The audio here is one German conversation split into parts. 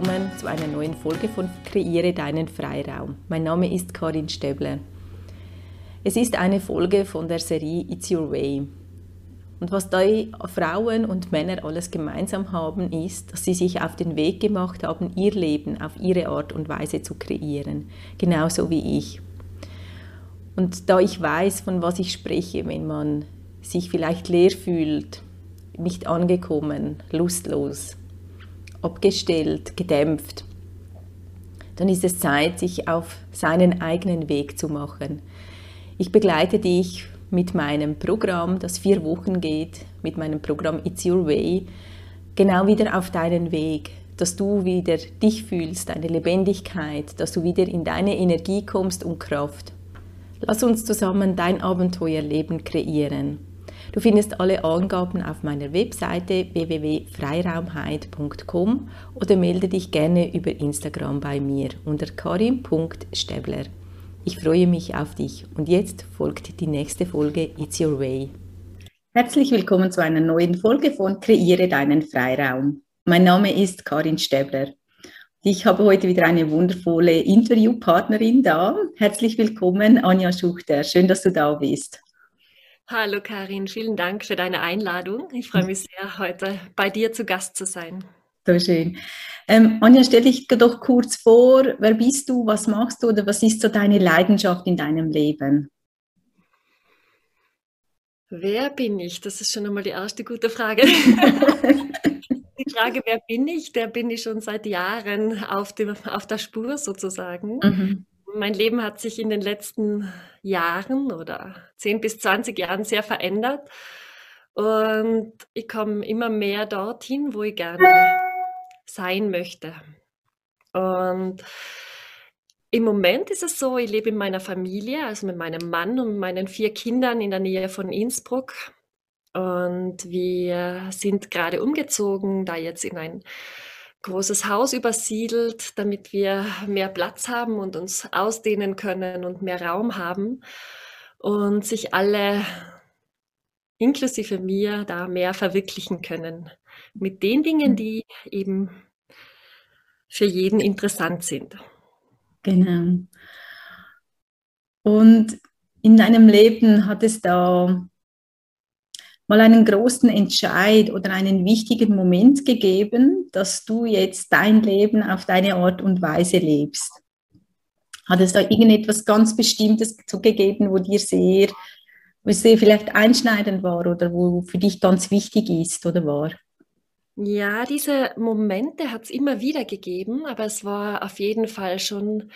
willkommen zu einer neuen Folge von Kreiere deinen Freiraum. Mein Name ist Karin Stäbler. Es ist eine Folge von der Serie It's Your Way. Und was da Frauen und Männer alles gemeinsam haben, ist, dass sie sich auf den Weg gemacht haben, ihr Leben auf ihre Art und Weise zu kreieren. Genauso wie ich. Und da ich weiß, von was ich spreche, wenn man sich vielleicht leer fühlt, nicht angekommen, lustlos, abgestellt, gedämpft, dann ist es Zeit, sich auf seinen eigenen Weg zu machen. Ich begleite dich mit meinem Programm, das vier Wochen geht, mit meinem Programm It's Your Way, genau wieder auf deinen Weg, dass du wieder dich fühlst, deine Lebendigkeit, dass du wieder in deine Energie kommst und Kraft. Lass uns zusammen dein Abenteuerleben kreieren. Du findest alle Angaben auf meiner Webseite www.freiraumheit.com oder melde dich gerne über Instagram bei mir unter karim.stäbler. Ich freue mich auf dich und jetzt folgt die nächste Folge It's Your Way. Herzlich willkommen zu einer neuen Folge von Kreiere deinen Freiraum. Mein Name ist Karin Stäbler. Ich habe heute wieder eine wundervolle Interviewpartnerin da. Herzlich willkommen, Anja Schuchter. Schön, dass du da bist. Hallo Karin, vielen Dank für deine Einladung. Ich freue mich sehr, heute bei dir zu Gast zu sein. So schön. Ähm, Anja, stell dich doch kurz vor, wer bist du, was machst du oder was ist so deine Leidenschaft in deinem Leben? Wer bin ich? Das ist schon einmal die erste gute Frage. die Frage, wer bin ich, der bin ich schon seit Jahren auf, dem, auf der Spur sozusagen. Mhm mein Leben hat sich in den letzten Jahren oder 10 bis 20 Jahren sehr verändert. Und ich komme immer mehr dorthin, wo ich gerne sein möchte. Und im Moment ist es so, ich lebe in meiner Familie, also mit meinem Mann und meinen vier Kindern in der Nähe von Innsbruck. Und wir sind gerade umgezogen, da jetzt in ein großes Haus übersiedelt, damit wir mehr Platz haben und uns ausdehnen können und mehr Raum haben und sich alle, inklusive mir, da mehr verwirklichen können. Mit den Dingen, die eben für jeden interessant sind. Genau. Und in deinem Leben hat es da mal einen großen Entscheid oder einen wichtigen Moment gegeben, dass du jetzt dein Leben auf deine Art und Weise lebst? Hat es da irgendetwas ganz Bestimmtes gegeben, wo dir sehr, wo sehr vielleicht einschneidend war oder wo für dich ganz wichtig ist oder war? Ja, diese Momente hat es immer wieder gegeben, aber es war auf jeden Fall schon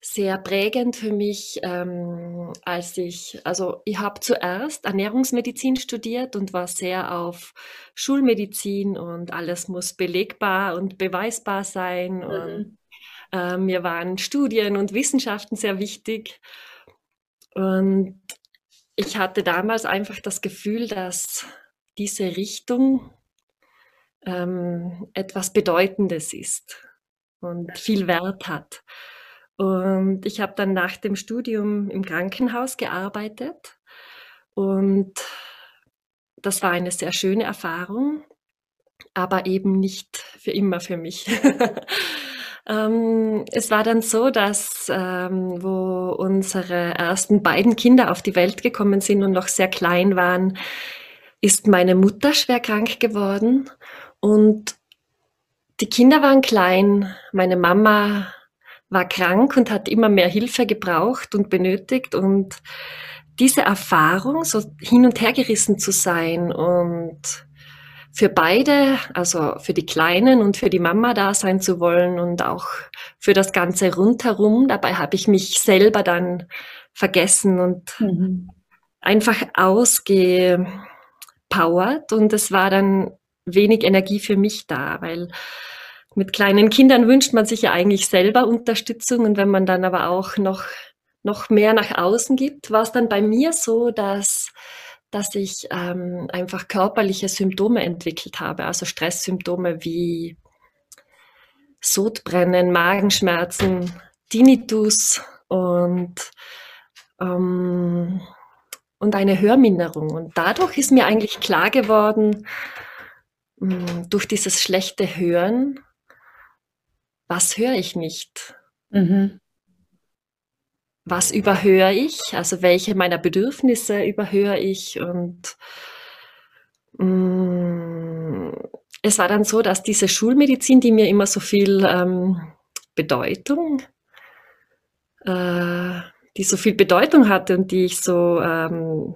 sehr prägend für mich, ähm, als ich, also ich habe zuerst Ernährungsmedizin studiert und war sehr auf Schulmedizin und alles muss belegbar und beweisbar sein. Mhm. Und äh, mir waren Studien und Wissenschaften sehr wichtig. Und ich hatte damals einfach das Gefühl, dass diese Richtung ähm, etwas Bedeutendes ist und viel Wert hat. Und ich habe dann nach dem Studium im Krankenhaus gearbeitet und das war eine sehr schöne Erfahrung, aber eben nicht für immer für mich. ähm, es war dann so, dass ähm, wo unsere ersten beiden Kinder auf die Welt gekommen sind und noch sehr klein waren, ist meine Mutter schwer krank geworden und die Kinder waren klein, meine Mama war krank und hat immer mehr Hilfe gebraucht und benötigt und diese Erfahrung, so hin und her gerissen zu sein und für beide, also für die Kleinen und für die Mama da sein zu wollen und auch für das Ganze rundherum. Dabei habe ich mich selber dann vergessen und mhm. einfach ausgepowert und es war dann wenig Energie für mich da, weil mit kleinen Kindern wünscht man sich ja eigentlich selber Unterstützung und wenn man dann aber auch noch, noch mehr nach außen gibt, war es dann bei mir so, dass, dass ich ähm, einfach körperliche Symptome entwickelt habe, also Stresssymptome wie Sodbrennen, Magenschmerzen, Tinnitus und, ähm, und eine Hörminderung. Und dadurch ist mir eigentlich klar geworden, hm, durch dieses schlechte Hören, was höre ich nicht? Mhm. Was überhöre ich? Also welche meiner Bedürfnisse überhöre ich? Und mh, mm, es war dann so, dass diese Schulmedizin, die mir immer so viel ähm, Bedeutung, äh, die so viel Bedeutung hatte und die ich so ähm,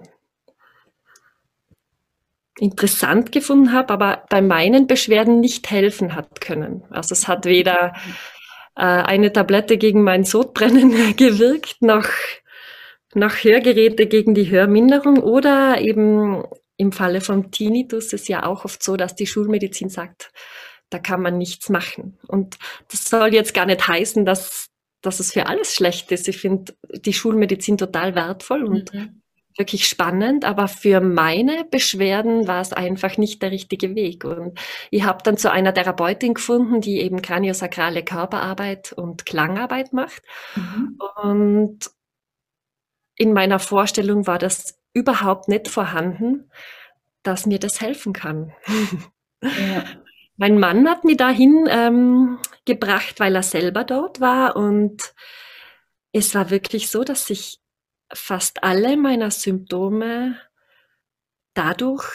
interessant gefunden habe, aber bei meinen Beschwerden nicht helfen hat können. Also es hat weder äh, eine Tablette gegen mein Sodbrennen gewirkt, noch, noch Hörgeräte gegen die Hörminderung oder eben im Falle von Tinnitus ist ja auch oft so, dass die Schulmedizin sagt, da kann man nichts machen. Und das soll jetzt gar nicht heißen, dass, dass es für alles schlecht ist. Ich finde die Schulmedizin total wertvoll und mhm wirklich spannend, aber für meine Beschwerden war es einfach nicht der richtige Weg. Und ich habe dann zu einer Therapeutin gefunden, die eben kraniosakrale Körperarbeit und Klangarbeit macht. Mhm. Und in meiner Vorstellung war das überhaupt nicht vorhanden, dass mir das helfen kann. Ja. Mein Mann hat mich dahin ähm, gebracht, weil er selber dort war und es war wirklich so, dass sich fast alle meiner Symptome dadurch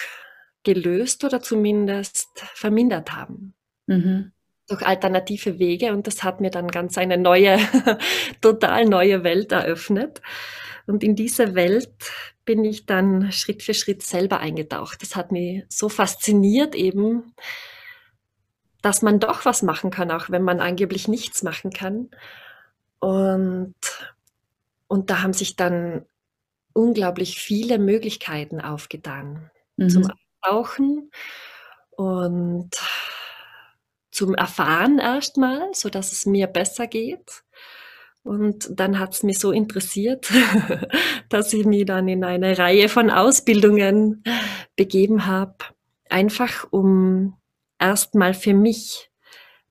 gelöst oder zumindest vermindert haben. Mhm. Durch alternative Wege und das hat mir dann ganz eine neue, total neue Welt eröffnet. Und in diese Welt bin ich dann Schritt für Schritt selber eingetaucht. Das hat mich so fasziniert eben, dass man doch was machen kann, auch wenn man angeblich nichts machen kann. Und und da haben sich dann unglaublich viele Möglichkeiten aufgetan mhm. zum Eintauchen und zum Erfahren erstmal, so dass es mir besser geht. Und dann hat es mich so interessiert, dass ich mich dann in eine Reihe von Ausbildungen begeben habe, einfach um erstmal für mich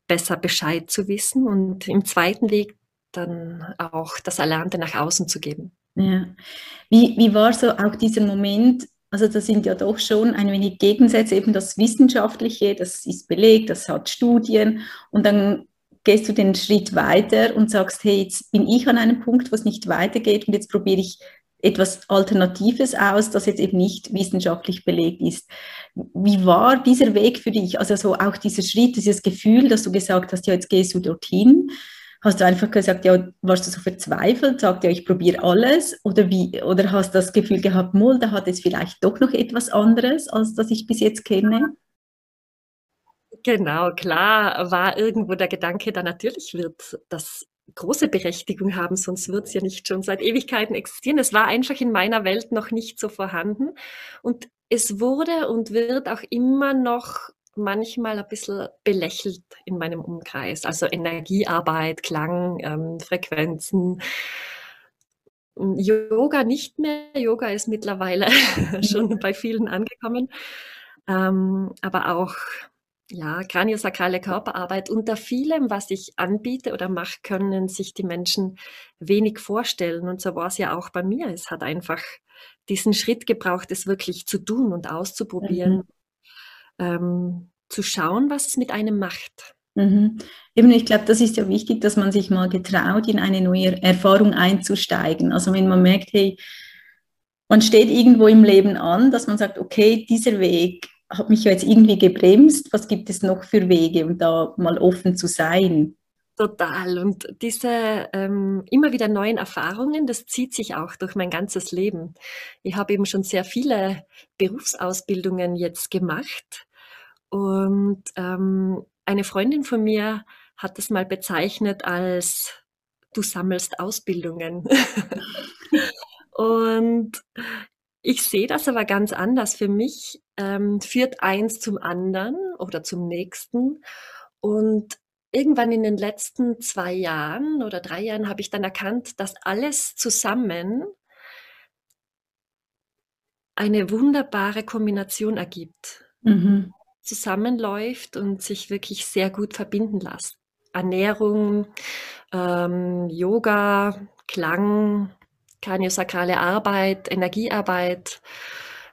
besser Bescheid zu wissen und im zweiten Weg dann auch das Erlernte nach außen zu geben. Ja. Wie, wie war so auch dieser Moment, also das sind ja doch schon ein wenig Gegensätze, eben das Wissenschaftliche, das ist belegt, das hat Studien und dann gehst du den Schritt weiter und sagst, hey, jetzt bin ich an einem Punkt, wo es nicht weitergeht und jetzt probiere ich etwas Alternatives aus, das jetzt eben nicht wissenschaftlich belegt ist. Wie war dieser Weg für dich? Also so auch dieser Schritt, dieses Gefühl, dass du gesagt hast, ja, jetzt gehst du dorthin Hast du einfach gesagt, ja, warst du so verzweifelt, sagt ja, ich probiere alles? Oder wie, oder hast du das Gefühl gehabt, Mol, da hat es vielleicht doch noch etwas anderes, als das ich bis jetzt kenne? Genau, klar war irgendwo der Gedanke, da natürlich wird das große Berechtigung haben, sonst wird es ja nicht schon seit Ewigkeiten existieren. Es war einfach in meiner Welt noch nicht so vorhanden. Und es wurde und wird auch immer noch manchmal ein bisschen belächelt in meinem Umkreis. Also Energiearbeit, Klang, ähm, Frequenzen. Yoga nicht mehr. Yoga ist mittlerweile schon bei vielen angekommen. Ähm, aber auch ja, kraniosakrale Körperarbeit. Unter vielem, was ich anbiete oder mache, können sich die Menschen wenig vorstellen. Und so war es ja auch bei mir. Es hat einfach diesen Schritt gebraucht, es wirklich zu tun und auszuprobieren. Mhm ähm, zu schauen, was es mit einem macht. Mhm. Eben, ich glaube, das ist ja wichtig, dass man sich mal getraut, in eine neue Erfahrung einzusteigen. Also wenn man merkt, hey, man steht irgendwo im Leben an, dass man sagt, okay, dieser Weg hat mich ja jetzt irgendwie gebremst, was gibt es noch für Wege, um da mal offen zu sein? Total. Und diese ähm, immer wieder neuen Erfahrungen, das zieht sich auch durch mein ganzes Leben. Ich habe eben schon sehr viele Berufsausbildungen jetzt gemacht und ähm, eine Freundin von mir hat das mal bezeichnet als du sammelst Ausbildungen. und ich sehe das aber ganz anders. Für mich ähm, führt eins zum anderen oder zum nächsten. Und irgendwann in den letzten zwei Jahren oder drei Jahren habe ich dann erkannt, dass alles zusammen eine wunderbare Kombination ergibt. Mhm zusammenläuft und sich wirklich sehr gut verbinden lässt. Ernährung, ähm, Yoga, Klang, kraniosakrale Arbeit, Energiearbeit,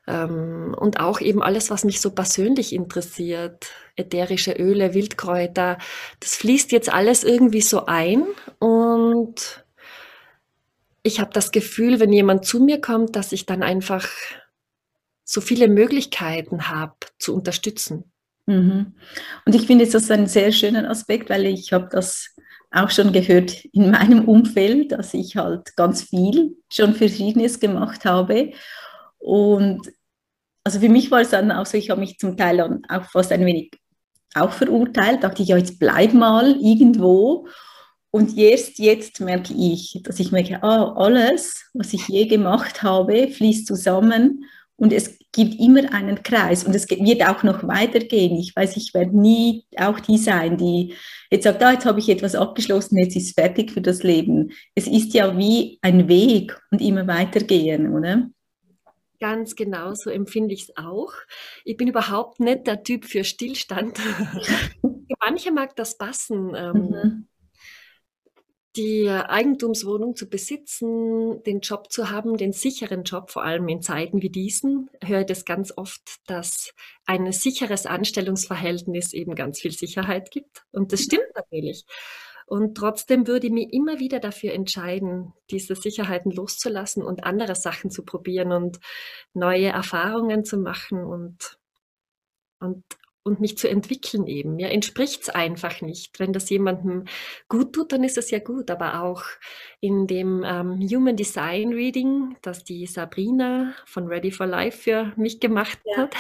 Ähm, und auch eben alles, was mich so persönlich interessiert, ätherische Öle, Wildkräuter, das fließt jetzt alles irgendwie so ein und ich habe das Gefühl, wenn jemand zu mir kommt, dass ich dann einfach so viele Möglichkeiten habe zu unterstützen. Mhm. Und ich finde, das ist ein sehr schöner Aspekt, weil ich habe das auch schon gehört in meinem Umfeld, dass ich halt ganz viel schon Verschiedenes gemacht habe. Und also für mich war es dann auch so, ich habe mich zum Teil auch fast ein wenig auch verurteilt, dachte ich, ja, jetzt bleib mal irgendwo. Und erst jetzt merke ich, dass ich merke, ah, alles, was ich je gemacht habe, fließt zusammen und es gibt immer einen Kreis und es wird auch noch weitergehen. Ich weiß, ich werde nie auch die sein, die jetzt sagt, ah, jetzt habe ich etwas abgeschlossen, jetzt ist es fertig für das Leben. Es ist ja wie ein Weg und immer weitergehen, oder? Ganz genau, so empfinde ich es auch. Ich bin überhaupt nicht der Typ für Stillstand. manche mag das passen. Ähm, mhm die Eigentumswohnung zu besitzen, den Job zu haben, den sicheren Job, vor allem in Zeiten wie diesen, höre ich das ganz oft, dass ein sicheres Anstellungsverhältnis eben ganz viel Sicherheit gibt. Und das stimmt natürlich. Und trotzdem würde ich mich immer wieder dafür entscheiden, diese Sicherheiten loszulassen und andere Sachen zu probieren und neue Erfahrungen zu machen und, und und mich zu entwickeln eben. Mir entspricht es einfach nicht. Wenn das jemandem gut tut, dann ist es ja gut. Aber auch in dem ähm, Human Design Reading, das die Sabrina von Ready for Life für mich gemacht ja. hat,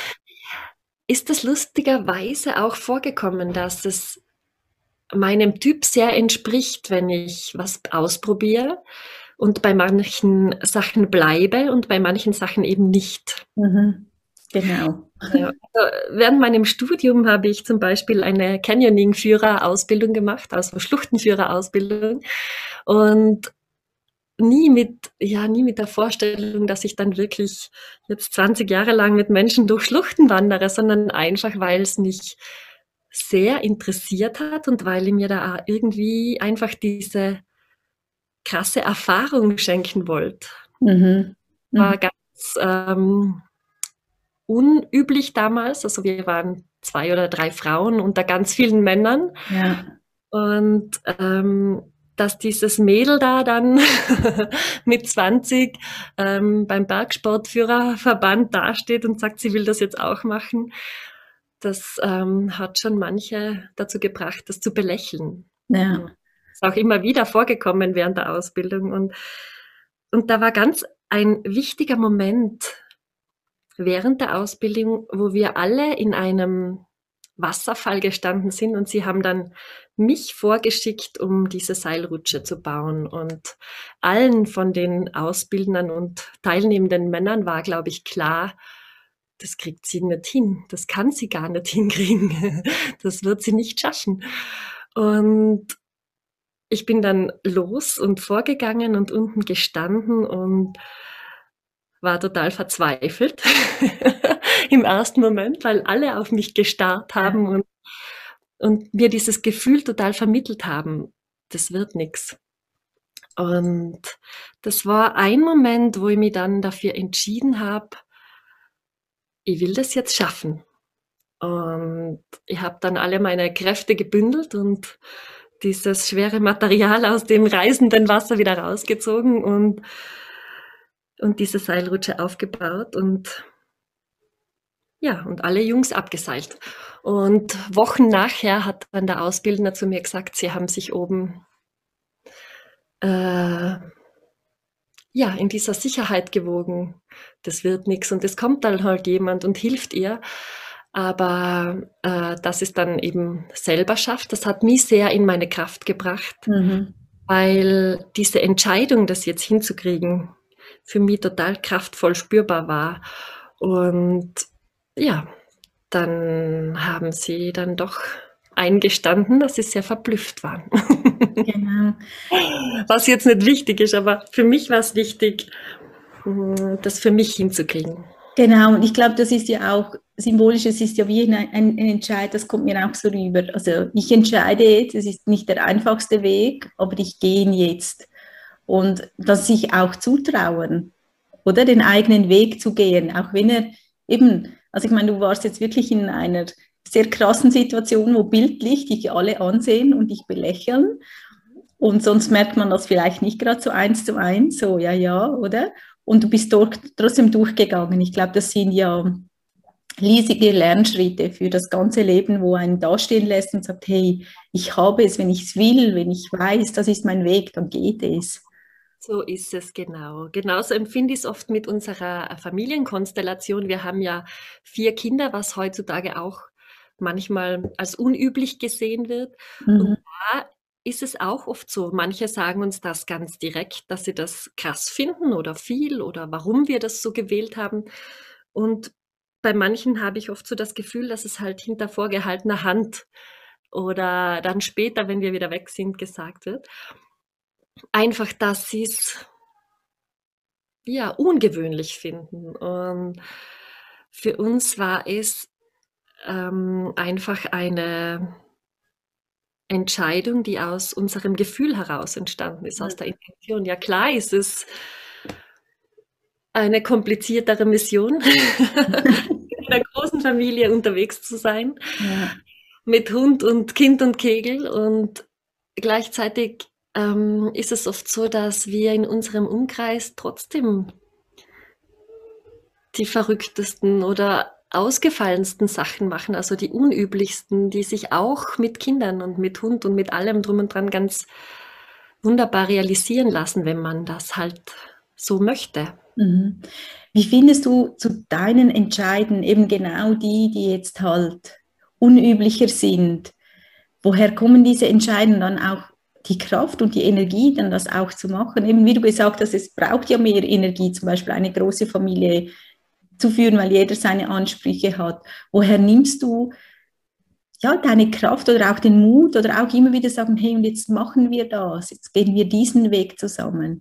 ist das lustigerweise auch vorgekommen, dass es meinem Typ sehr entspricht, wenn ich was ausprobiere und bei manchen Sachen bleibe und bei manchen Sachen eben nicht. Mhm. Genau. Ja, also während meinem Studium habe ich zum Beispiel eine Canyoning-Führer-Ausbildung gemacht, also Schluchtenführer-Ausbildung. Und nie mit, ja, nie mit der Vorstellung, dass ich dann wirklich jetzt 20 Jahre lang mit Menschen durch Schluchten wandere, sondern einfach, weil es mich sehr interessiert hat und weil ich mir da irgendwie einfach diese krasse Erfahrung schenken wollte. Mhm. War mhm. ganz, ähm, unüblich damals. Also wir waren zwei oder drei Frauen unter ganz vielen Männern. Ja. Und ähm, dass dieses Mädel da dann mit 20 ähm, beim Bergsportführerverband dasteht und sagt, sie will das jetzt auch machen, das ähm, hat schon manche dazu gebracht, das zu belächeln. Ja. Ist auch immer wieder vorgekommen während der Ausbildung. Und, und da war ganz ein wichtiger Moment, während der Ausbildung, wo wir alle in einem Wasserfall gestanden sind und sie haben dann mich vorgeschickt, um diese Seilrutsche zu bauen. Und allen von den Ausbildern und teilnehmenden Männern war, glaube ich, klar, das kriegt sie nicht hin. Das kann sie gar nicht hinkriegen. Das wird sie nicht schaffen. Und ich bin dann los und vorgegangen und unten gestanden und war total verzweifelt im ersten Moment, weil alle auf mich gestarrt haben und, und mir dieses Gefühl total vermittelt haben, das wird nichts. Und das war ein Moment, wo ich mich dann dafür entschieden habe, ich will das jetzt schaffen. Und ich habe dann alle meine Kräfte gebündelt und dieses schwere Material aus dem reisenden Wasser wieder rausgezogen und und diese Seilrutsche aufgebaut und ja, und alle Jungs abgeseilt. Und Wochen nachher hat dann der Ausbildner zu mir gesagt, sie haben sich oben äh, ja, in dieser Sicherheit gewogen. Das wird nichts und es kommt dann halt jemand und hilft ihr. Aber äh, dass es dann eben selber schafft, das hat mich sehr in meine Kraft gebracht, mhm. weil diese Entscheidung, das jetzt hinzukriegen, für mich total kraftvoll spürbar war. Und ja, dann haben sie dann doch eingestanden, dass sie sehr verblüfft waren. Genau. Was jetzt nicht wichtig ist, aber für mich war es wichtig, mm, das für mich hinzukriegen. Genau, und ich glaube, das ist ja auch symbolisch, es ist ja wie ein, ein, Entscheid, das kommt mir auch so rüber. Also ich entscheide jetzt, es ist nicht der einfachste Weg, aber ich gehe ihn jetzt und das sich auch zutrauen. oder den eigenen Weg zu gehen, auch wenn er eben, also ich meine, du warst jetzt wirklich in einer sehr krassen Situation, wo bildlich dich alle ansehen und dich belächeln. Und sonst merkt man das vielleicht nicht gerade so eins zu eins, so ja, ja, oder? Und du bist dort trotzdem durchgegangen. Ich glaube, das sind ja riesige Lernschritte für das ganze Leben, wo einen dastehen lässt und sagt, hey, ich habe es, wenn ich es will, wenn ich weiß, das ist mein Weg, dann geht es. So ist es genau. Genauso empfinde ich es oft mit unserer Familienkonstellation. Wir haben ja vier Kinder, was heutzutage auch manchmal als unüblich gesehen wird. Mhm. Und da ist es auch oft so. Manche sagen uns das ganz direkt, dass sie das krass finden oder viel oder warum wir das so gewählt haben. Und bei manchen habe ich oft so das Gefühl, dass es halt hinter vorgehaltener Hand oder dann später, wenn wir wieder weg sind, gesagt wird einfach, dass sie es ja ungewöhnlich finden. Und für uns war es ähm, einfach eine Entscheidung, die aus unserem Gefühl heraus entstanden ist, aus der Intention. Ja klar ist es eine kompliziertere Mission, in einer großen Familie unterwegs zu sein, ja. mit Hund und Kind und Kegel und gleichzeitig ähm, ist es oft so, dass wir in unserem Umkreis trotzdem die verrücktesten oder ausgefallensten Sachen machen, also die unüblichsten, die sich auch mit Kindern und mit Hund und mit allem drum und dran ganz wunderbar realisieren lassen, wenn man das halt so möchte. Mhm. Wie findest du zu deinen Entscheiden eben genau die, die jetzt halt unüblicher sind? Woher kommen diese Entscheidungen dann auch die Kraft und die Energie, dann das auch zu machen. Eben wie du gesagt hast, es braucht ja mehr Energie, zum Beispiel eine große Familie zu führen, weil jeder seine Ansprüche hat. Woher nimmst du ja, deine Kraft oder auch den Mut oder auch immer wieder sagen, hey, und jetzt machen wir das, jetzt gehen wir diesen Weg zusammen?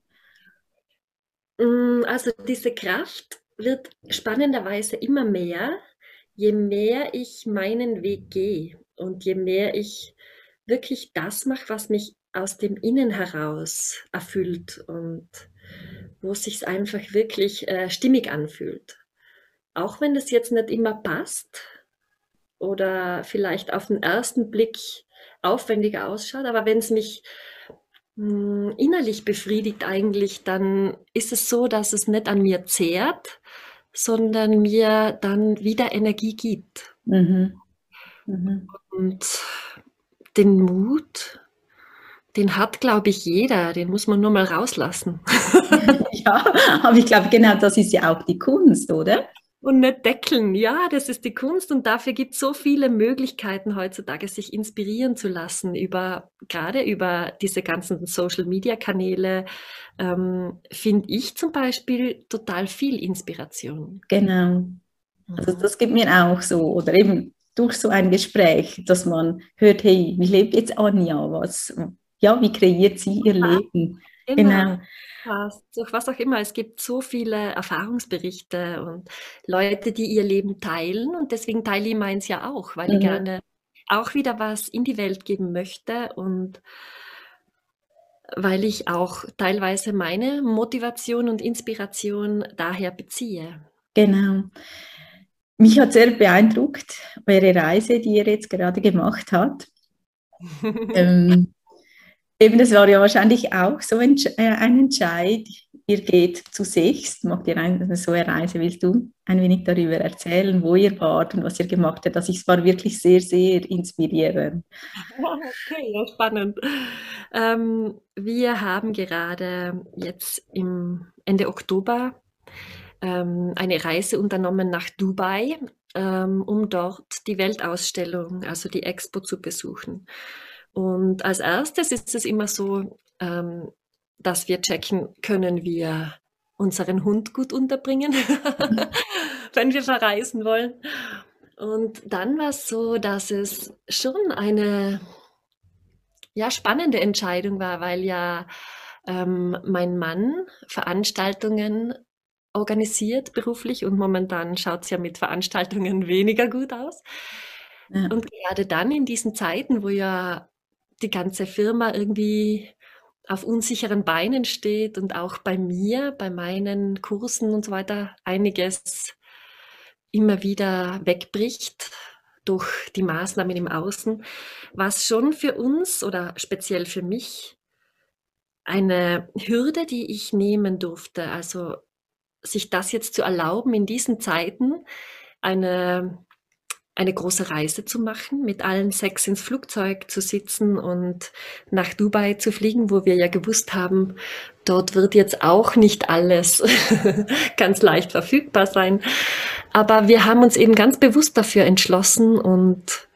Mm, also diese Kraft wird spannenderweise immer mehr, je mehr ich meinen Weg gehe und je mehr ich wirklich das mache, was mich aus dem Innen heraus erfüllt und wo es sich einfach wirklich äh, stimmig anfühlt. Auch wenn das jetzt nicht immer passt oder vielleicht auf den ersten Blick aufwendiger ausschaut, aber wenn es mich mh, hm, innerlich befriedigt eigentlich, dann ist es so, dass es nicht an mir zehrt, sondern mir dann wieder Energie gibt. Mhm. Mhm. Und den Mut, den hat, glaube ich, jeder. Den muss man nur mal rauslassen. ja, aber ich glaube, genau das ist ja auch die Kunst, oder? Und nicht deckeln. Ja, das ist die Kunst und dafür gibt es so viele Möglichkeiten heutzutage, sich inspirieren zu lassen über, gerade über diese ganzen Social Media Kanäle, ähm, finde ich zum Beispiel total viel Inspiration. Genau. Also das gibt mir auch so. Oder eben durch so ein Gespräch, dass man hört, hey, wie lebt jetzt Anja? Was, ja, wie kreiert sie ihr ja, Leben? Genau. genau. Durch was auch immer. Es gibt so viele Erfahrungsberichte und Leute, die ihr Leben teilen und deswegen teile ich meins ja auch, weil mhm. ich gerne auch wieder was in die Welt geben möchte und weil ich auch teilweise meine Motivation und Inspiration daher beziehe. Genau. Mich hat sehr beeindruckt eure Reise, die ihr jetzt gerade gemacht habt. ähm, Eben, das war ja wahrscheinlich auch so ein, äh, Entscheid. Ihr geht zu sechst, macht ihr eine, so eine Reise. Willst du ein wenig darüber erzählen, wo ihr wart und was ihr gemacht habt? Also es war wirklich sehr, sehr inspirierend. Okay, ja, spannend. Ähm, wir haben gerade jetzt im Ende Oktober ähm, eine Reise unternommen nach Dubai, ähm, um dort die Weltausstellung, also die Expo zu besuchen. Und als erstes ist es immer so, ähm, dass wir checken, können wir unseren Hund gut unterbringen, wenn wir verreisen wollen. Und dann war es so, dass es schon eine ja, spannende Entscheidung war, weil ja ähm, mein Mann Veranstaltungen organisiert beruflich und momentan schaut es ja mit Veranstaltungen weniger gut aus. Ja. Und gerade dann in diesen Zeiten, wo ja die ganze Firma irgendwie auf unsicheren Beinen steht und auch bei mir, bei meinen Kursen und so weiter einiges immer wieder wegbricht durch die Maßnahmen im Außen, was schon für uns oder speziell für mich eine Hürde, die ich nehmen durfte. Also sich das jetzt zu erlauben, in diesen Zeiten eine eine große Reise zu machen, mit allen sechs ins Flugzeug zu sitzen und nach Dubai zu fliegen, wo wir ja gewusst haben, dort wird jetzt auch nicht alles ganz leicht verfügbar sein. Aber wir haben uns eben ganz bewusst dafür entschlossen und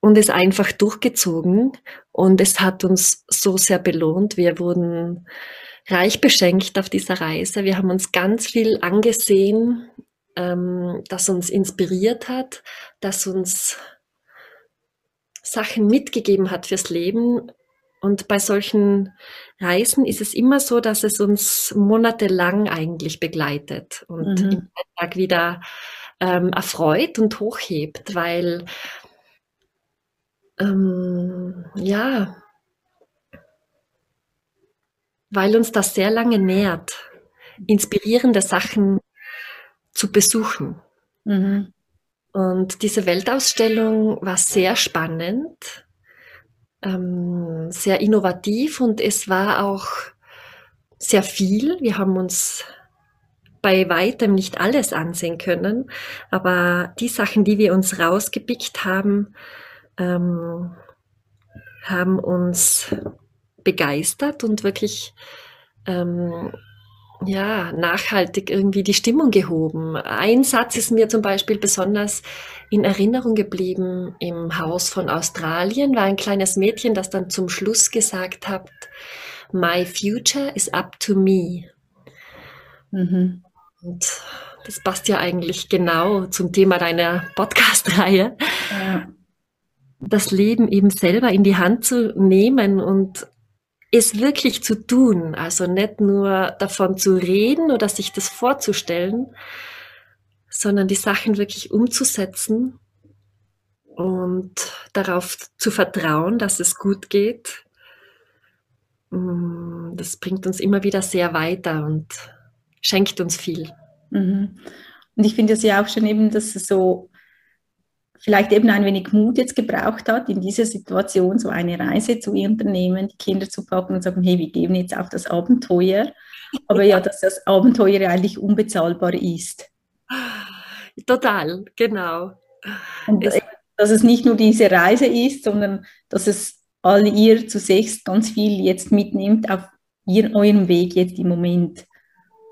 und es einfach durchgezogen und es hat uns so sehr belohnt. Wir wurden reich beschenkt auf dieser Reise. Wir haben uns ganz viel angesehen, ähm, das uns inspiriert hat, das uns Sachen mitgegeben hat fürs Leben. Und bei solchen Reisen ist es immer so, dass es uns monatelang eigentlich begleitet und mhm. im Alltag wieder ähm, erfreut und hochhebt, weil ähm, ja, weil uns das sehr lange nährt, inspirierende Sachen zu besuchen. Mhm. Und diese Weltausstellung war sehr spannend, ähm, sehr innovativ und es war auch sehr viel. Wir haben uns bei weitem nicht alles ansehen können, aber die Sachen, die wir uns rausgepickt haben, ähm, haben uns begeistert und wirklich ähm, ja, nachhaltig irgendwie die Stimmung gehoben. Ein Satz ist mir zum Beispiel besonders in Erinnerung geblieben im Haus von Australien, war ein kleines Mädchen, das dann zum Schluss gesagt hat, My future is up to me. Mhm. Und das passt ja eigentlich genau zum Thema deiner Podcast-Reihe. Ja. Das Leben eben selber in die Hand zu nehmen und es wirklich zu tun, also nicht nur davon zu reden oder sich das vorzustellen, sondern die Sachen wirklich umzusetzen und darauf zu vertrauen, dass es gut geht. Mm, das bringt uns immer wieder sehr weiter und schenkt uns viel. Mhm. Und ich finde es ja auch schon eben, dass es so vielleicht eben ein wenig Mut jetzt gebraucht hat, in dieser Situation so eine Reise zu unternehmen, die Kinder zu packen und sagen, hey, wir geben jetzt auf das Abenteuer. Aber ja, dass das Abenteuer eigentlich unbezahlbar ist. Total, genau. Und es, dass es nicht nur diese Reise ist, sondern dass es all ihr zu sechs ganz viel jetzt mitnimmt auf ihr, eurem Weg jetzt im Moment.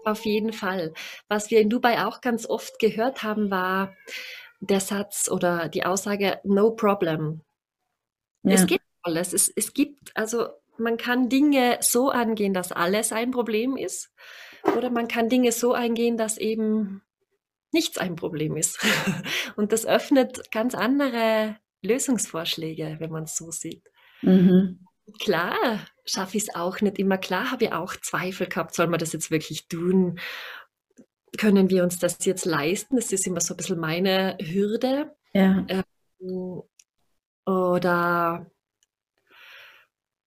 Auf jeden Fall. Was wir in Dubai auch ganz oft gehört haben, war, der Satz oder die Aussage No problem. Ja. Es gibt alles. Es, es gibt, also man kann Dinge so angehen, dass alles ein Problem ist. Oder man kann Dinge so eingehen, dass eben nichts ein Problem ist. Und das öffnet ganz andere Lösungsvorschläge, wenn man es so sieht. Mhm. Klar, schaffe ich es auch nicht immer. Klar habe ich auch Zweifel gehabt, soll man das jetzt wirklich tun? Können wir uns das jetzt leisten? Das ist immer so ein bisschen meine Hürde. Ja. Ähm, oder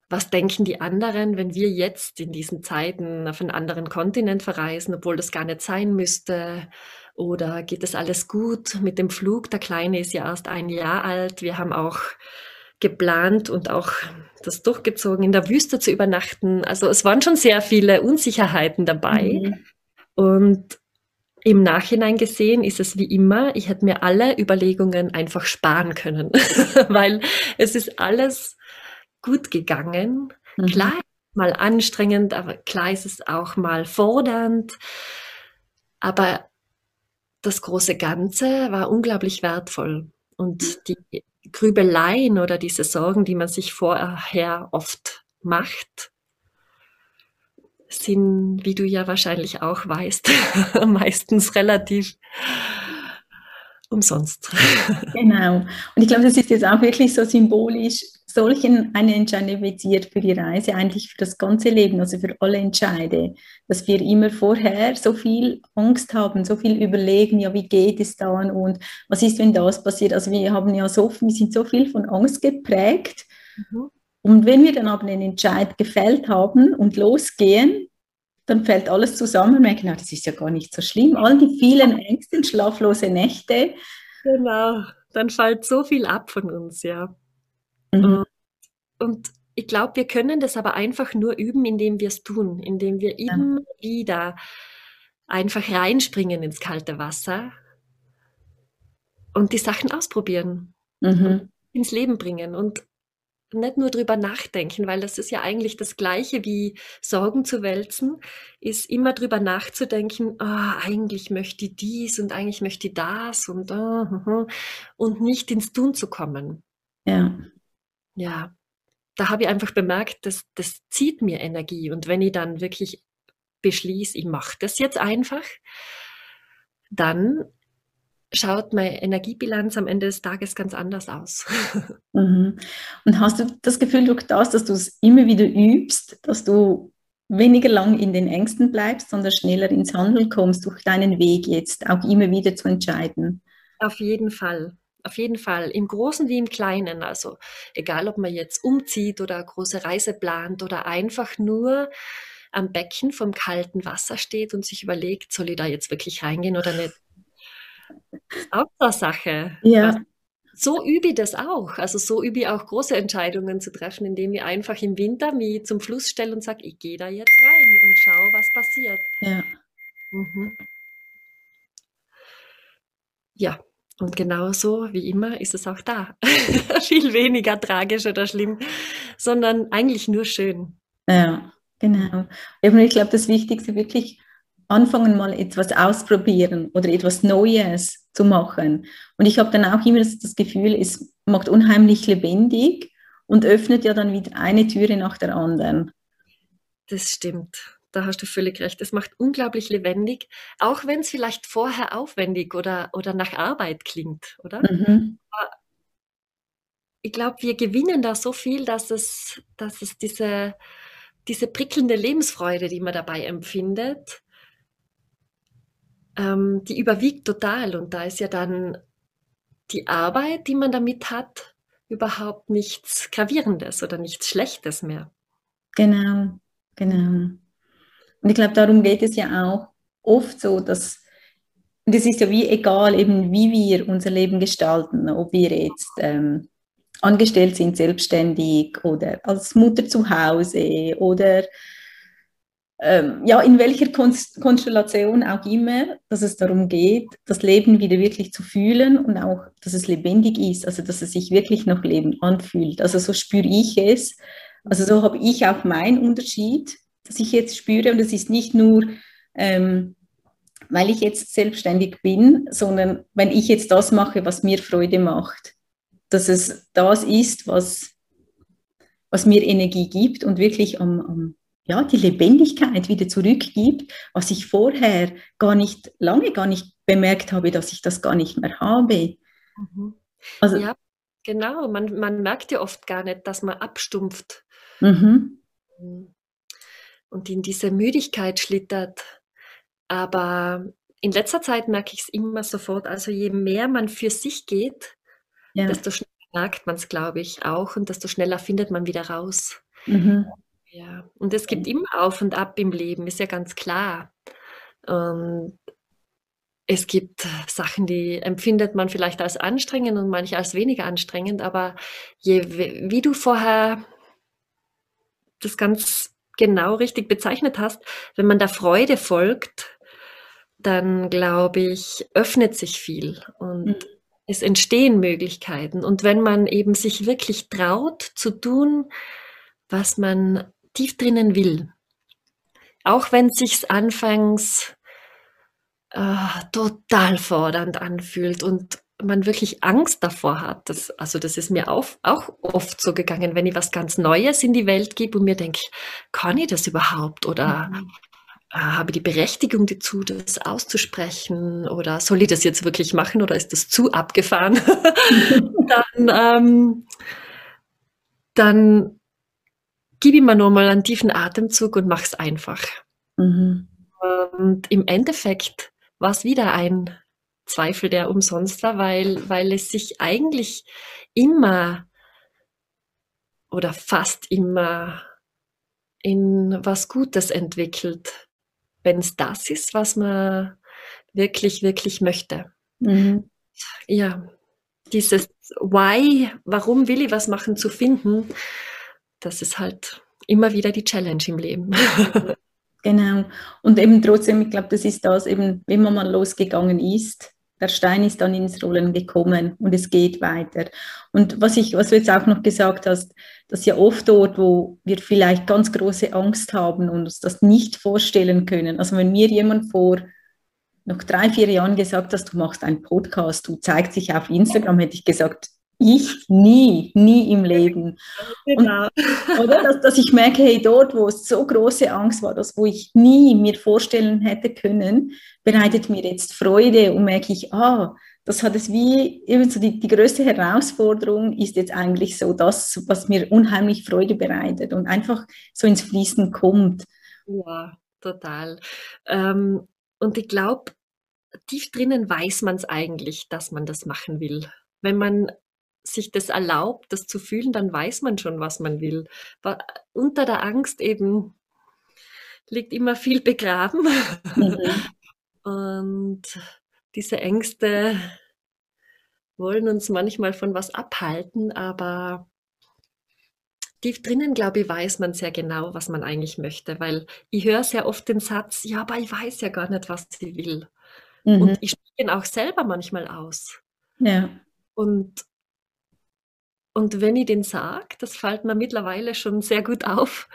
was denken die anderen, wenn wir jetzt in diesen Zeiten auf einen anderen Kontinent verreisen, obwohl das gar nicht sein müsste? Oder geht das alles gut mit dem Flug? Der Kleine ist ja erst ein Jahr alt. Wir haben auch geplant und auch das durchgezogen, in der Wüste zu übernachten. Also es waren schon sehr viele Unsicherheiten dabei. Mhm. Und im Nachhinein gesehen ist es wie immer, ich hätte mir alle Überlegungen einfach sparen können, weil es ist alles gut gegangen. Mhm. Klar, mal anstrengend, aber klar ist es auch mal fordernd. Aber das große Ganze war unglaublich wertvoll. Und mhm. die Grübeleien oder diese Sorgen, die man sich vorher oft macht, sind, wie du ja wahrscheinlich auch weißt, meistens relativ umsonst. Genau. Und ich glaube, das ist jetzt auch wirklich so symbolisch, solchen eine Entscheidung wird für die Reise, eigentlich für das ganze Leben, also für alle Entscheide, dass wir immer vorher so viel Angst haben, so viel überlegen, ja, wie geht es dann und was ist, wenn das passiert? Also wir haben ja so, wir sind so viel von Angst geprägt. Mhm. Und wenn wir dann aber den Entscheid gefällt haben und losgehen, dann fällt alles zusammen und merken, na, das ist ja gar nicht so schlimm. All die vielen Ängste, schlaflose Nächte. Genau, dann fällt so viel ab von uns, ja. Mhm. Und, ich glaube, wir können das aber einfach nur üben, indem wir es tun, indem wir immer ja. wieder einfach reinspringen ins kalte Wasser und die Sachen ausprobieren, mhm. ins Leben bringen und nicht nur drüber nachdenken, weil das ist ja eigentlich das Gleiche wie Sorgen zu wälzen, ist immer drüber nachzudenken, oh, eigentlich möchte ich dies und eigentlich möchte ich das und, oh, und nicht ins Tun zu kommen. Ja. Ja, da habe ich einfach bemerkt, dass das zieht mir Energie und wenn ich dann wirklich beschließe, ich mache das jetzt einfach, dann schaut meine Energiebilanz am Ende des Tages ganz anders aus. Mhm. Und hast du das Gefühl durch das, dass du es immer wieder übst, dass du weniger lang in den Ängsten bleibst, sondern schneller ins Handeln kommst durch deinen Weg jetzt auch immer wieder zu entscheiden? Auf jeden Fall. Auf jeden Fall, im Großen wie im Kleinen. Also egal, ob man jetzt umzieht oder eine große Reise plant oder einfach nur am Becken vom kalten Wasser steht und sich überlegt, soll ich da jetzt wirklich reingehen oder nicht? Auch eine Sache. Ja. So übe ich das auch. Also so übe ich auch große Entscheidungen zu treffen, indem ich einfach im Winter mich zum Fluss stelle und sage, ich gehe da jetzt rein und schaue, was passiert. Ja. Mhm. Ja, und genauso wie immer ist es auch da. Viel weniger tragisch oder schlimm, sondern eigentlich nur schön. Ja, genau. Ich glaube, das Wichtigste wirklich anfangen mal etwas ausprobieren oder etwas Neues zu machen. Und ich habe dann auch immer das, Gefühl, es macht unheimlich lebendig und öffnet ja dann wieder eine Türe nach der anderen. Das stimmt. Da hast du völlig recht. Es macht unglaublich lebendig, auch wenn es vielleicht vorher aufwendig oder, oder nach Arbeit klingt, oder? Mhm. ich glaube, wir gewinnen da so viel, dass es, dass es diese, diese prickelnde Lebensfreude, die man dabei empfindet, ähm, die überwiegt total. Und da ist ja dann die Arbeit, die man damit hat, überhaupt nichts Gravierendes oder nichts Schlechtes mehr. Genau, genau. Und ich glaube, darum geht es ja auch oft so, dass und es ist ja wie egal, eben wie wir unser Leben gestalten, ob wir jetzt ähm, angestellt sind, selbstständig oder als Mutter zu Hause oder ähm, ja, in welcher Konstellation auch immer, dass es darum geht, das Leben wieder wirklich zu fühlen und auch, dass es lebendig ist, also dass es sich wirklich noch Leben anfühlt. Also so spüre ich es. Also so habe ich auch meinen Unterschied, dass ich jetzt spüre und es ist nicht nur, ähm, weil ich jetzt selbstständig bin, sondern wenn ich jetzt das mache, was mir Freude macht, dass es das ist, was, was mir Energie gibt und wirklich am, am ja, die Lebendigkeit wieder zurückgibt, was ich vorher gar nicht, lange gar nicht bemerkt habe, dass ich das gar nicht mehr habe. Mhm. Also, ja, genau. Man, man merkt ja oft gar nicht, dass man abstumpft mhm. und in diese Müdigkeit schlittert. Aber in letzter Zeit merke ich es immer sofort. Also je mehr man für sich geht, ja. desto schneller merkt man es, glaube ich, auch und desto schneller findet man wieder raus. Mhm. Ja, und es gibt immer Auf und Ab im Leben, ist ja ganz klar. Und es gibt Sachen, die empfindet man vielleicht als anstrengend und manche als weniger anstrengend, aber je, wie du vorher das ganz genau richtig bezeichnet hast, wenn man der Freude folgt, dann glaube ich, öffnet sich viel und mhm. es entstehen Möglichkeiten. Und wenn man eben sich wirklich traut zu tun, was man tief drinnen will. Auch wenn es sich anfangs äh, total fordernd anfühlt und man wirklich Angst davor hat. Das, also das ist mir auch, auch oft so gegangen, wenn ich was ganz Neues in die Welt gebe und mir denke, kann ich das überhaupt? Oder mhm. äh, habe ich die Berechtigung dazu, das auszusprechen? Oder soll ich das jetzt wirklich machen oder ist das zu abgefahren? dann, ähm, dann gib ihm mal nochmal einen tiefen Atemzug und mach's einfach. Mhm. Und im Endeffekt war es wieder ein Zweifel, der umsonst war, weil, weil es sich eigentlich immer oder fast immer in was Gutes entwickelt, wenn es das ist, was man wirklich, wirklich möchte. Mhm. Ja, dieses Why, warum will ich was machen, zu finden, das ist halt immer wieder die Challenge im Leben. Genau. Und eben trotzdem, ich glaube, das ist das eben, wenn man mal losgegangen ist, der Stein ist dann ins Rollen gekommen und es geht weiter. Und was ich, was du jetzt auch noch gesagt hast, dass ja oft dort, wo wir vielleicht ganz große Angst haben und uns das nicht vorstellen können. Also wenn mir jemand vor noch drei, vier Jahren gesagt hast, du machst einen Podcast, du zeigst dich auf Instagram, hätte ich gesagt, ich nie, nie im Leben. Genau. Und, oder? Dass, dass, ich merke, hey, dort, wo es so große Angst war, das, wo ich nie mir vorstellen hätte können, bereitet mir jetzt Freude und merke ich, ah, das hat es wie, eben so die, die größte Herausforderung ist jetzt eigentlich so das, was mir unheimlich Freude bereitet und einfach so ins Fließen kommt. Ja, total. Ähm, und ich glaube, tief drinnen weiß man es eigentlich, dass man das machen will. Wenn man sich das erlaubt, das zu fühlen, dann weiß man schon, was man will. Aber unter der Angst eben liegt immer viel begraben. Mhm. Und diese Ängste wollen uns manchmal von was abhalten, aber tief drinnen, glaube ich, weiß man sehr genau, was man eigentlich möchte, weil ich höre sehr oft den Satz, ja, aber ich weiß ja gar nicht, was ich will. Mhm. Und ich spreche ihn auch selber manchmal aus. Ja. Und und wenn ich den sage, das fällt mir mittlerweile schon sehr gut auf,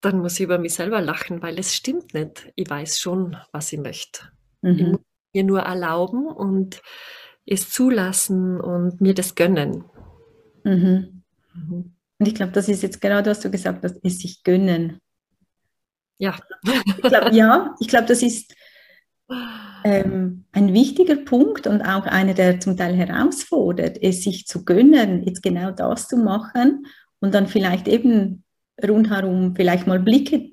dann muss ich über mich selber lachen, weil es stimmt nicht. Ich weiß schon, was ich möchte. Mhm. Ich muss mir nur erlauben und es zulassen und mir das gönnen. Mhm. Mhm. Und ich glaube, das ist jetzt genau das, was du gesagt hast, es sich gönnen. Ja. Ich glaub, ja, ich glaube, das ist ähm, ein wichtiger Punkt und auch einer, der zum Teil herausfordert, es sich zu gönnen, jetzt genau das zu machen und dann vielleicht eben rundherum vielleicht mal Blicke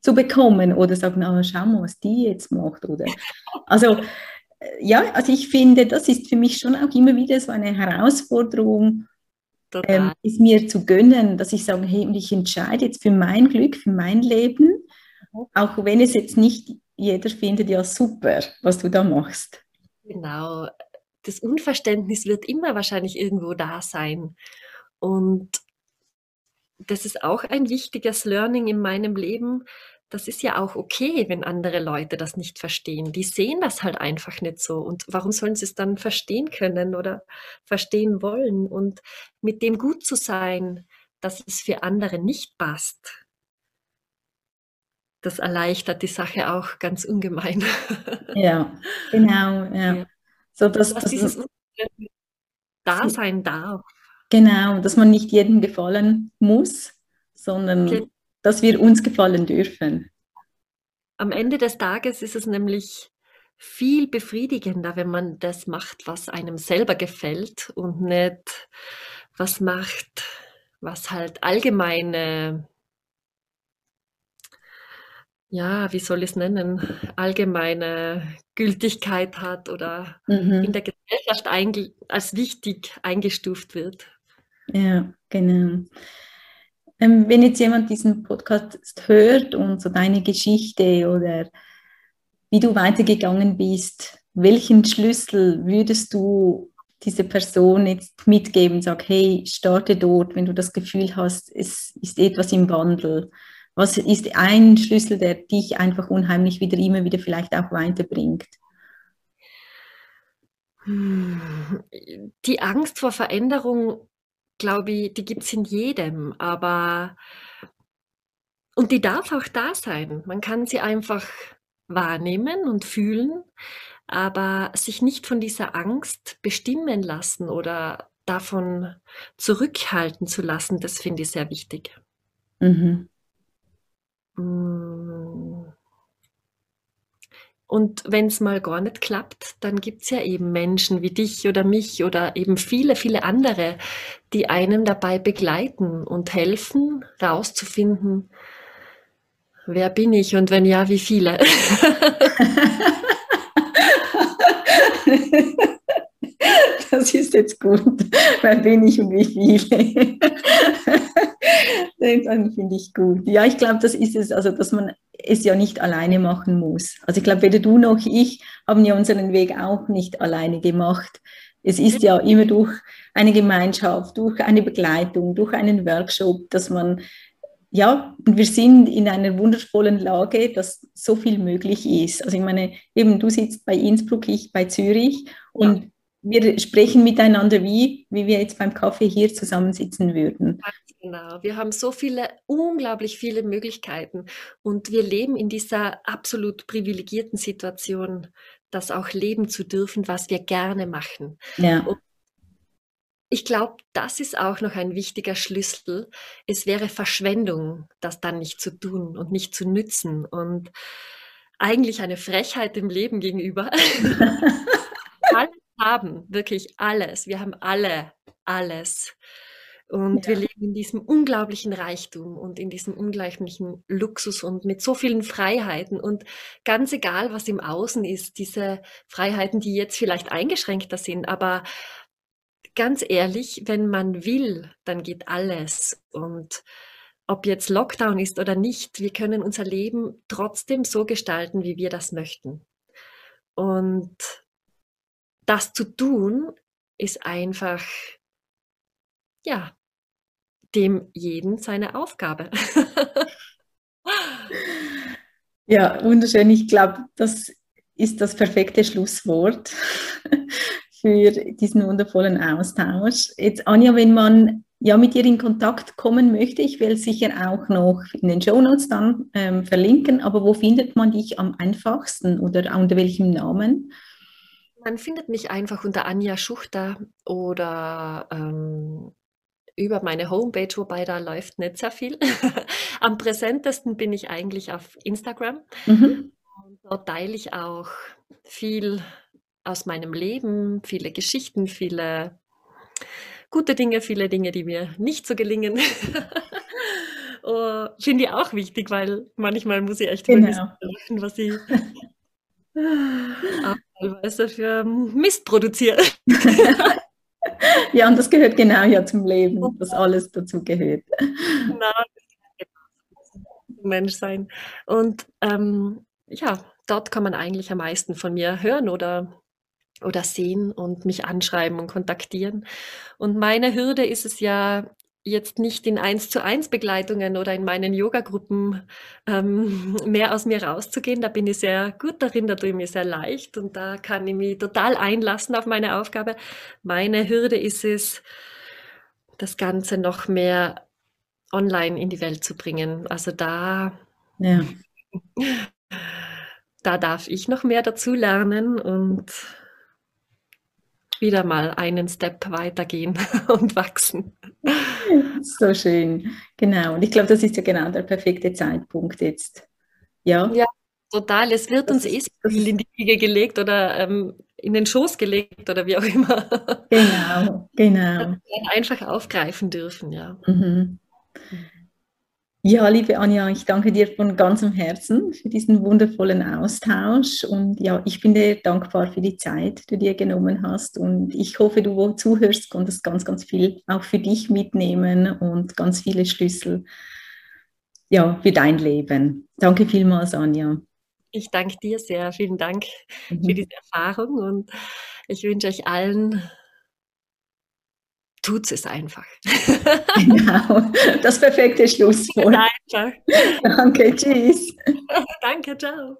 zu bekommen oder sagen, ah, schau mal, was die jetzt macht. Oder also äh, ja, also ich finde, das ist für mich schon auch immer wieder so eine Herausforderung, ähm, ist mir zu gönnen, dass ich sage, hey, ich entscheide jetzt für mein Glück, für mein Leben, mhm. auch wenn es jetzt nicht jeder findet ja super, was du da machst. Genau. Das Unverständnis wird immer wahrscheinlich irgendwo da sein. Und das ist auch ein wichtiges Learning in meinem Leben. Das ist ja auch okay, wenn andere Leute das nicht verstehen. Die sehen das halt einfach nicht so. Und warum sollen sie es dann verstehen können oder verstehen wollen? Und mit dem gut zu sein, dass es für andere nicht passt, das erleichtert die Sache auch ganz ungemein. Ja, genau. Ja. ja. So, dass, dass dieses da sein darf. Genau, dass man nicht jedem gefallen muss, sondern okay. dass wir uns gefallen dürfen. Am Ende des Tages ist es nämlich viel befriedigender, wenn man das macht, was einem selber gefällt und nicht was macht, was halt allgemeine ja, wie soll ich es nennen, allgemeine Gültigkeit hat oder mhm. in der Gesellschaft als wichtig eingestuft wird. Ja, genau. Ähm, wenn jetzt jemand diesen Podcast hört und so deine Geschichte oder wie du weitergegangen bist, welchen Schlüssel würdest du diese Person jetzt mitgeben? Sag, hey, starte dort, wenn du das Gefühl hast, es ist etwas im Wandel. Was ist ein Schlüssel, der dich einfach unheimlich wieder immer wieder vielleicht auch weiterbringt? Die Angst vor Veränderung, glaube ich, die gibt es in jedem, aber und die darf auch da sein. Man kann sie einfach wahrnehmen und fühlen, aber sich nicht von dieser Angst bestimmen lassen oder davon zurückhalten zu lassen, das finde ich sehr wichtig. Mhm. Mm. Und wenn es mal gar nicht klappt, dann gibt es ja eben Menschen wie dich oder mich oder eben viele, viele andere, die einem dabei begleiten und helfen, rauszufinden, wer bin ich und wenn ja, wie viele. das ist jetzt gut. Wer bin ich und wie viele? Dann finde ich gut. Ja, ich glaube, das ist es, also dass man es ja nicht alleine machen muss. Also ich glaube, weder du noch ich haben ja unseren Weg auch nicht alleine gemacht. Es ist ja immer durch eine Gemeinschaft, durch eine Begleitung, durch einen Workshop, dass man ja, und wir sind in einer wundervollen Lage, dass so viel möglich ist. Also ich meine, eben du sitzt bei Innsbruck, ich bei Zürich und ja. Wir sprechen miteinander wie, wie wir jetzt beim Kaffee hier zusammensitzen würden. Genau, wir haben so viele, unglaublich viele Möglichkeiten und wir leben in dieser absolut privilegierten Situation, das auch leben zu dürfen, was wir gerne machen. Ja. Und ich glaube, das ist auch noch ein wichtiger Schlüssel. Es wäre Verschwendung, das dann nicht zu tun und nicht zu nützen und eigentlich eine Frechheit dem Leben gegenüber. haben, wirklich alles. Wir haben alle alles. Und ja. wir leben in diesem unglaublichen Reichtum und in diesem unglaublichen Luxus und mit so vielen Freiheiten. Und ganz egal, was im Außen ist, diese Freiheiten, die jetzt vielleicht eingeschränkter sind, aber ganz ehrlich, wenn man will, dann geht alles. Und ob jetzt Lockdown ist oder nicht, wir können unser Leben trotzdem so gestalten, wie wir das möchten. Und das zu tun, ist einfach, ja, dem jeden seine Aufgabe. ja, wunderschön. Ich glaube, das ist das perfekte Schlusswort für diesen wundervollen Austausch. Jetzt, Anja, wenn man ja mit dir in Kontakt kommen möchte, ich will sicher auch noch in den Show Notes dann ähm, verlinken, aber wo findet man dich am einfachsten oder unter welchem Namen? Man findet mich einfach unter Anja Schuchter oder ähm, über meine Homepage, wobei da läuft nicht sehr viel. Am präsentesten bin ich eigentlich auf Instagram. Mhm. Dort teile ich auch viel aus meinem Leben, viele Geschichten, viele gute Dinge, viele Dinge, die mir nicht so gelingen. oh, Finde ich auch wichtig, weil manchmal muss ich echt genau. was ich teilweise für Mist produziere. ja, und das gehört genau ja zum Leben, dass alles dazu gehört. Genau, Mensch sein. Und ähm, ja, dort kann man eigentlich am meisten von mir hören oder oder sehen und mich anschreiben und kontaktieren. Und meine Hürde ist es ja jetzt nicht in eins zu eins Begleitungen oder in meinen Yoga-Gruppen ähm, mehr aus mir rauszugehen. Da bin ich sehr gut darin, da tue ich mir sehr leicht und da kann ich mich total einlassen auf meine Aufgabe. Meine Hürde ist es, das Ganze noch mehr online in die Welt zu bringen. Also da, ja. da darf ich noch mehr dazu lernen und wieder mal einen Step weitergehen und wachsen. So schön, genau. Und ich glaube, das ist ja genau der perfekte Zeitpunkt jetzt. Ja, ja total. Es wird das uns eh so viel in die Wiege gelegt oder ähm, in den Schoß gelegt oder wie auch immer. Genau, genau. Einfach aufgreifen dürfen, ja. Mhm. Ja, liebe Anja, ich danke dir von ganzem Herzen für diesen wundervollen Austausch und ja, ich bin dir dankbar für die Zeit, die du dir genommen hast und ich hoffe, du, wo zuhörst, konntest ganz, ganz viel auch für dich mitnehmen und ganz viele Schlüssel ja, für dein Leben. Danke vielmals, Anja. Ich danke dir sehr. Vielen Dank mhm. für diese Erfahrung und ich wünsche euch allen tut es einfach. genau, das perfekte Schlusswort. Einfach. Danke, tschüss. Danke, ciao.